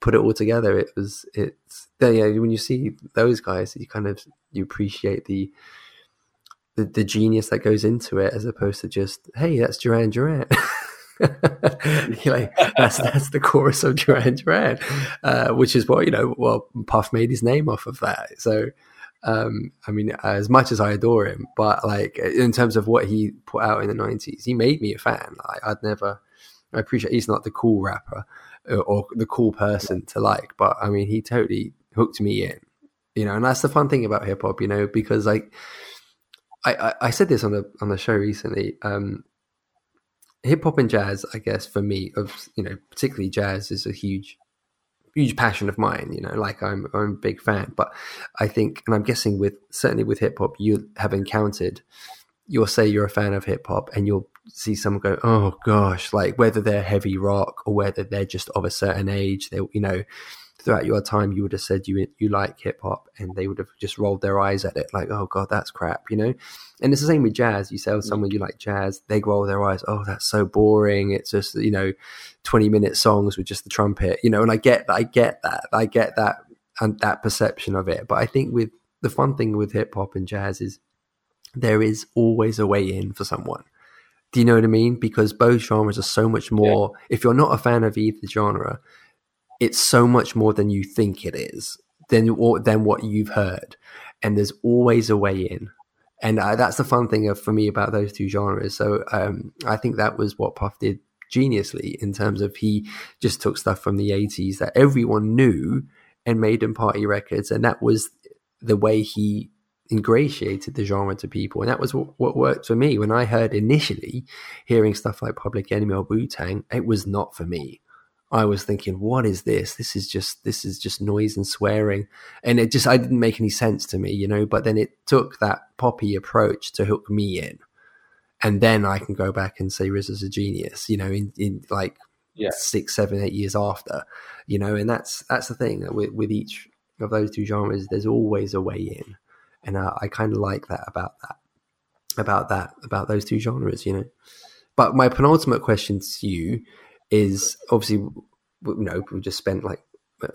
put it all together. It was it's yeah, When you see those guys, you kind of you appreciate the the, the genius that goes into it as opposed to just hey, that's Duran Duran. (laughs) You're (laughs) like that's that's the chorus of Duran Duran, uh, which is what you know. Well, Puff made his name off of that, so Um, I mean, as much as I adore him, but like in terms of what he put out in the '90s, he made me a fan. I'd never. I appreciate he's not the cool rapper or, uh, or the cool person to like, but I mean, he totally hooked me in. You know, and that's the fun thing about hip hop, you know, because like I, I, I said this on the on the show recently. Um, hip hop and jazz, I guess, for me, of you know, particularly jazz, is a huge huge passion of mine. You know, like I'm I'm a big fan, but I think, and I'm guessing with certainly with hip hop, you have encountered. You'll say you're a fan of hip hop, and you'll see someone go, "Oh gosh!" Like whether they're heavy rock or whether they're just of a certain age, they you know throughout your time you would have said you you like hip hop and they would have just rolled their eyes at it like oh god that's crap you know? And it's the same with jazz. You tell oh, mm. someone you like jazz they roll their eyes oh that's so boring. It's just you know 20 minute songs with just the trumpet you know? And I get I get that. I get that and that perception of it. But I think with the fun thing with hip hop and jazz is there is always a way in for someone. Do you know what I mean? Because both genres are so much more. Yeah. If you're not a fan of either genre, it's so much more than you think it is than or, than what you've heard, and there's always a way in. And that's the fun thing of, for me about those two genres. So um, I think that was what Puff did geniusly in terms of he just took stuff from the 80s that everyone knew and made them party records, and that was the way he ingratiated the genre to people, and that was what, what, worked for me. When I heard initially hearing stuff like Public Enemy or Wu Tang, it was not for me. I was thinking, what is this? This is just this is just noise and swearing, and it just I didn't make any sense to me, you know. But then it took that poppy approach to hook me in, and then I can go back and say RZA's a genius, you know, in, in like yeah. six, seven, eight years after, you know. And that's that's the thing with with each of those two genres. There's always a way in, and I, I kind of like that about that, about that, about those two genres, you know. But my penultimate question to you is obviously you know we just spent like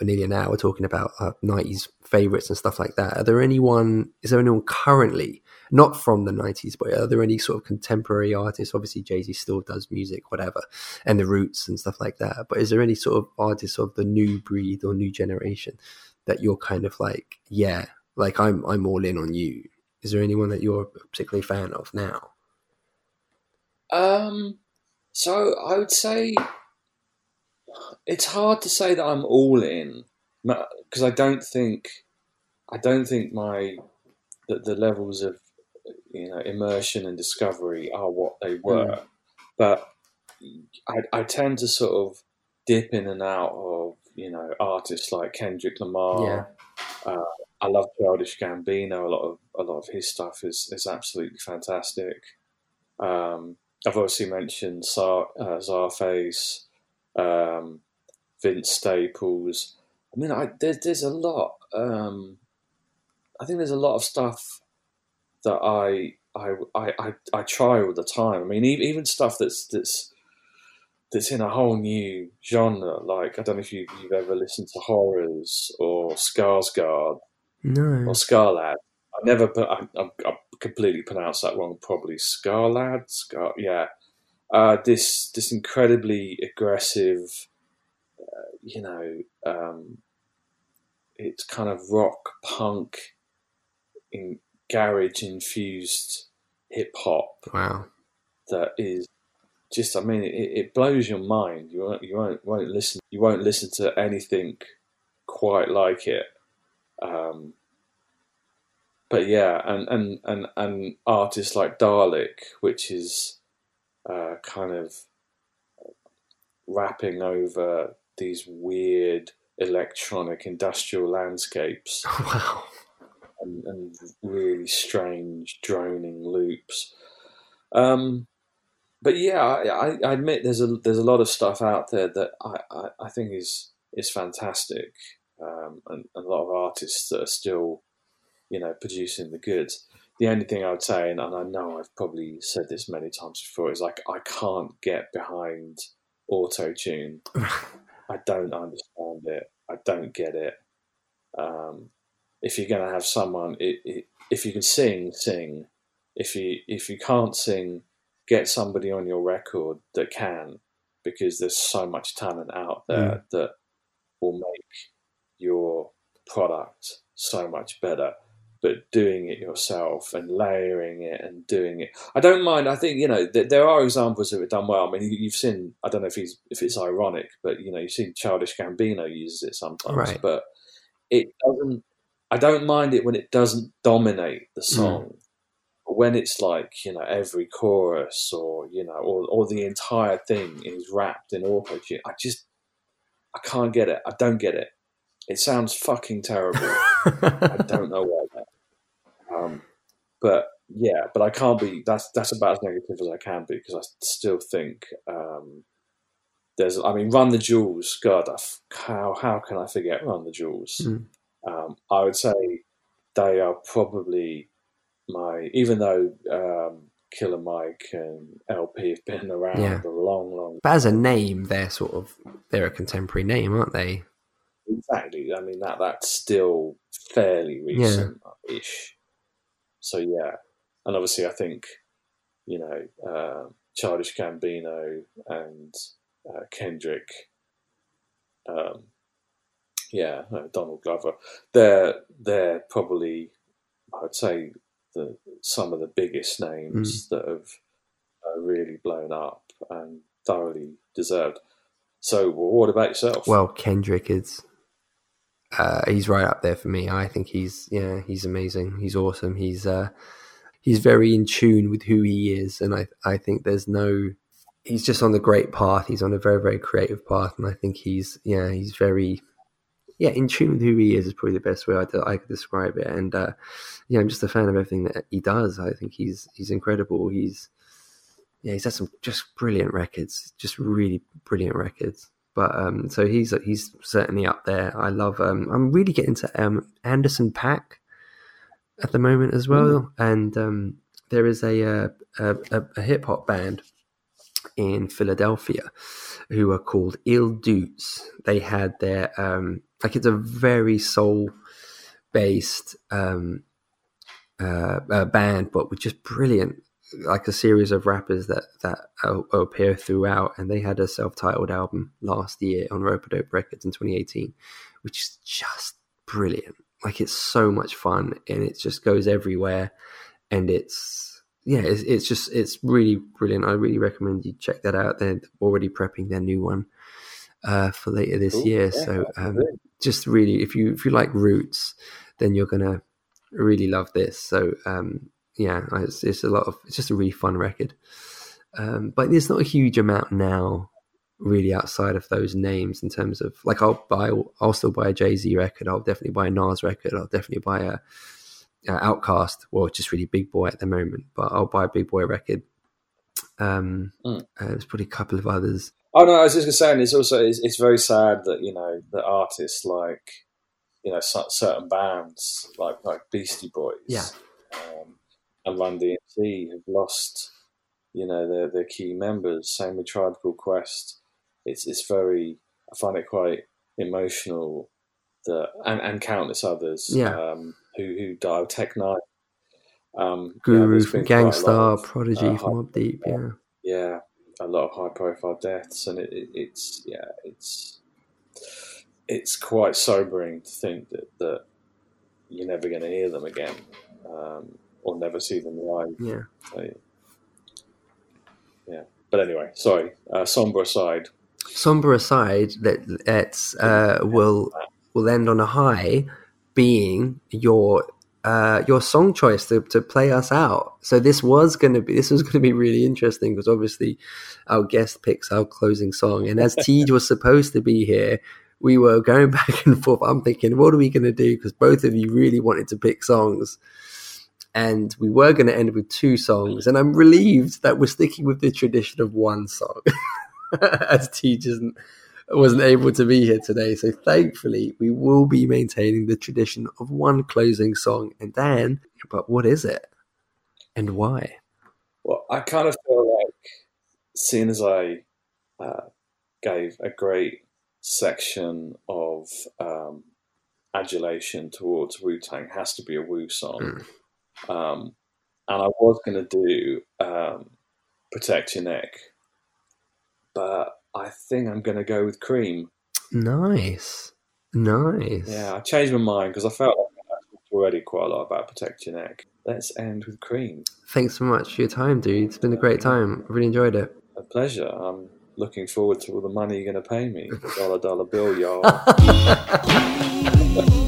nearly an hour talking about uh, 90s favorites and stuff like that. Are there anyone, is there anyone currently, not from the 90s, but are there any sort of contemporary artists? Obviously, Jay Z still does music, whatever, and the roots and stuff like that. But is there any sort of artists of the new breed or new generation that you're kind of like, yeah, like I'm, I'm all in on you? Is there anyone that you're particularly fan of now? Um, so I would say it's hard to say that I'm all in because I don't think I don't think my the, the levels of you know immersion and discovery are what they were, mm. but I, I tend to sort of dip in and out of you know artists like Kendrick Lamar. Yeah. Uh, I love Childish Gambino. A lot of a lot of his stuff is is absolutely fantastic. Um, I've obviously mentioned Zar, uh, Czarface, um, Vince Staples. I mean, I, there's there's a lot. Um, I think there's a lot of stuff that I I, I I try all the time. I mean, even, even stuff that's that's that's in a whole new genre. Like I don't know if you, have ever listened to Horrors or Skarsgård no. or Scarlad. I never, I, I, I, completely pronounced that wrong. Probably Scarlad, Scar, yeah. Uh, this this incredibly aggressive you know, um, it's kind of rock punk in garage infused hip hop. Wow, that is just. I mean, it, it blows your mind. You won't, you won't won't listen. You won't listen to anything quite like it. Um, but yeah, and, and, and, and artists like Dalek, which is uh, kind of rapping over these weird electronic industrial landscapes. (laughs) Wow. And, and really strange droning loops. Um, but yeah, I, I, admit there's a there's a lot of stuff out there that I, I, I think is is fantastic, um, and, and, a lot of artists that are still, you know, producing the goods. The only thing I would say, and, and I know I've probably said this many times before, is like I can't get behind auto tune. (laughs) I don't understand it. I don't get it. Um, if you're going to have someone, it, it, if you can sing, sing. If you if you can't sing, get somebody on your record that can, because there's so much talent out there mm. that will make your product so much better. But doing it yourself and layering it and doing it. I don't mind. I think you know th- there are examples of it done well. I mean, you- you've seen. I don't know if he's if it's ironic, but you know, you've seen Childish Gambino uses it sometimes, Right. but it doesn't. I don't mind it when it doesn't dominate the mm. song. But when it's like you know every chorus or you know or or the entire thing is wrapped in auto tune, I just I can't get it. I don't get it. It sounds fucking terrible. (laughs) I don't know why. Um, but yeah, but I can't be. That's that's about as negative as I can be because I still think um, there's. I mean, Run the Jewels. God, I f- how how can I forget Run the Jewels? Mm. Um, I would say they are probably my. Even though um, Killer Mike and El-P have been around Yeah. a long, long But as a name, they're sort of they're a contemporary name, aren't they? Exactly. I mean that that's still fairly recent-ish. So yeah, and obviously I think you know uh, Childish Gambino and uh, Kendrick, um, yeah, Donald Glover. They're they're probably I would say the some of the biggest names that have uh, really blown up and thoroughly deserved. So, well, what about yourself? Well, Kendrick is uh, he's right up there for me. I think he's yeah, he's amazing. He's awesome. He's uh, he's very in tune with who he is, and I I think there's no he's just on the great path. He's on a very very creative path, and I think he's yeah he's very yeah in tune with who he is is probably the best way I, I could describe it. And uh, yeah, I'm just a fan of everything that he does. I think he's he's incredible. He's yeah, he's had some just brilliant records, just really brilliant records. But um, so he's he's certainly up there. I love. Um, I'm really getting to um, Anderson .Paak at the moment as well, and um, there is a uh, a, a, a hip hop band in Philadelphia who are called Ill Doots. They had their um, like it's a very soul based um, uh, uh, band, but with just brilliant like a series of rappers that that uh, appear throughout, and they had a self-titled album last year on Rope Dope Records in 2018, which is just brilliant. Like it's so much fun, and it just goes everywhere, and it's yeah, it's, it's just it's really brilliant. I really recommend you check that out. They're already prepping their new one uh, for later this Cool. year, Yeah, so um, just really if you if you like roots, then you're gonna really love this. So um, yeah, it's, it's a lot of it's just a really fun record. Um, but there's not a huge amount now, really outside of those names in terms of like I'll buy I'll still buy a Jay Z record. I'll definitely buy a Nas record. I'll definitely buy a, a OutKast. Well, just really Big Boi at the moment, but I'll buy a Big Boi record. Um, Mm. uh, there's probably a couple of others. Oh no, I was just gonna say, and it's also it's, it's very sad that you know that artists like you know certain bands like like Beastie Boys, Yeah. um, and Run DMC have lost you know their their key members. Same with Tribe Called Quest. It's it's very I find it quite emotional that and, and countless others Yeah. um, who who died. Tech Nine, um, yeah, Guru there's from been quite a lot Gang Starr, of, Prodigy uh, from Mobb Deep. Yeah, yeah, a lot of high profile deaths, and it, it, it's yeah, it's it's quite sobering to think that that you're never going to hear them again, um, or never see them live. yeah. Yeah, but anyway, sorry. Uh, somber aside, somber aside, that let's uh, will will end on a high, being your uh, your song choice to, to play us out. So this was going to be this was going to be really interesting because obviously our guest picks our closing song, and as (laughs) TJ was supposed to be here. We were going (laughs) back and forth. I'm thinking, what are we going to do? Because both of you really wanted to pick songs and we were going to end with two songs. And I'm relieved that we're sticking with the tradition of one song, (laughs) as T wasn't able to be here today. So thankfully, we will be maintaining the tradition of one closing song. And Dan, but what is it, and why? well, I kind of feel like, seeing as I uh, gave a great section of um, adulation towards Wu Tang, has to be a Wu song. Um, and I was going to do um, Protect Your Neck, but I think I'm going to go with Cream. Nice, nice. Yeah, I changed my mind because I felt like that's the already quite a lot about protect your neck. Let's end with cream. Thanks so much for your time, dude. It's been a great time. I really enjoyed it. A pleasure. I'm looking forward to all the money you're going to pay me. (laughs) Dollar dollar bill, y'all. (laughs)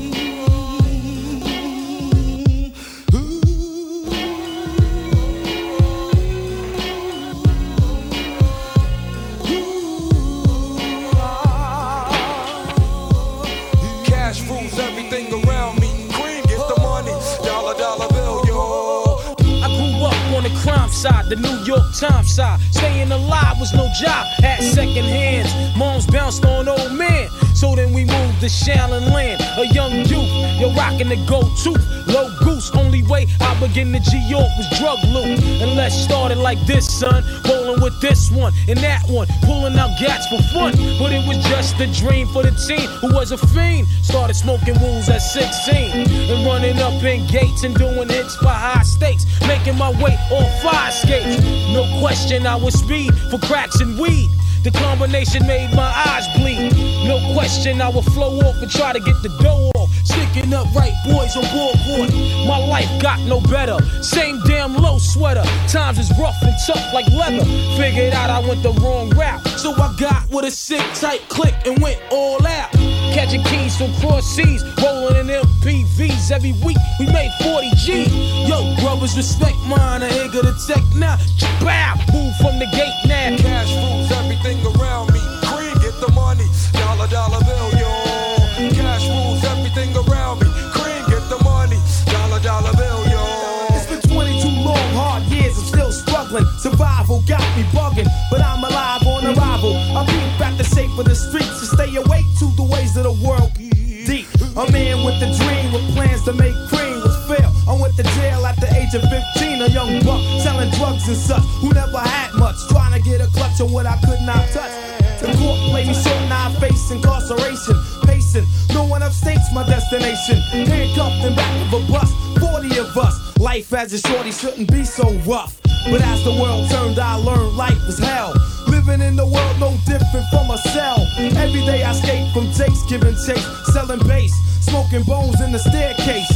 side, the New York Times side. Staying alive was no job, at second hands. Moms bounced on old men. So then we moved to Shaolin Land, a young youth. You're rocking the gold tooth, low goose. Only way I began to G York was drug loot. And let's start it like this, son. Rolling with this one and that one, pulling out gats for fun. But it was just a dream for the teen who was a fiend. Started smoking wools at 16 and running up in gates and doing hits for high stakes. Making my way on fire skates. No question, I was speed for cracks and weed. The combination made my eyes bleed. No question, I would flow off and try to get the dough off. Sticking up right boys on board board. My life got no better. Same damn low sweater. Times is rough and tough like leather. Figured out I went the wrong route. So I got with a sick tight click and went all out. Catching keys from cross seas, rolling in MPVs every week. We made 40 G. Yo, brothers, respect mine. I ain't gonna tech now. Bow, move from the gate now. Cash rules everything around me. Cream get the money. Dollar dollar bill, yo. Cash rules everything around me. Cream get the money. Dollar dollar bill, yo. It's been 22 long, hard years. I'm still struggling. Survival got me bugging, but I'm alive on arrival. I beat back the shape of the streets to stay awake to the ways of the world. Deep. A man with a dream, with plans to make cream was fail. I went to jail at the age of 15, a young buck selling drugs and such, who never had much, trying to get a clutch on what I could not touch. The court played me short, now I face incarceration. Pacing, no one upstates my destination. Handcuffed in back of a bus, 40 of us. Life as a shorty shouldn't be so rough. But as the world turned, I learned life was hell. Living in the world no different from a cell. Every day I skate from Jake's giving chase, selling bass, smoking bones in the staircase.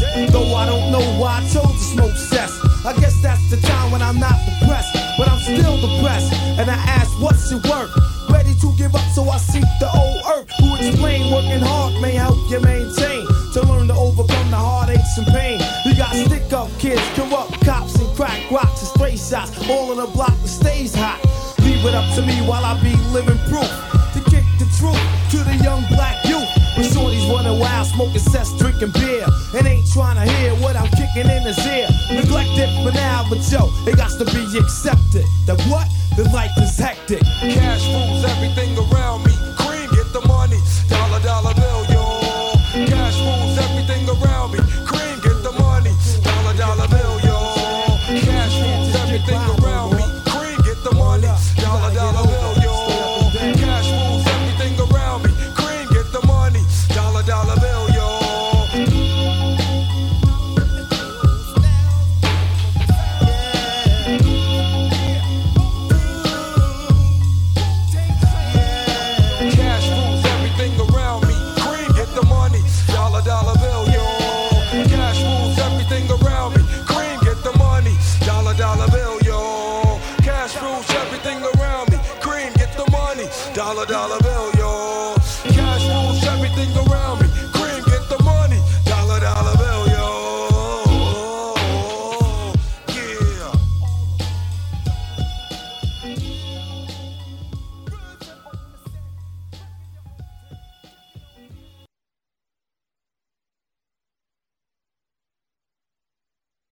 You maintain. To learn to overcome the heartaches and pain. You got stick up kids, corrupt cops, and crack rocks and stray shots. All in a block that stays hot. Leave it up to me while I be living proof. To kick the truth to the young black youth. When shorties running wild, smoking cess, drinking beer. And ain't trying to hear what I'm kicking in his ear. Neglected for now, but yo, it got to be accepted. That what? The life is hectic.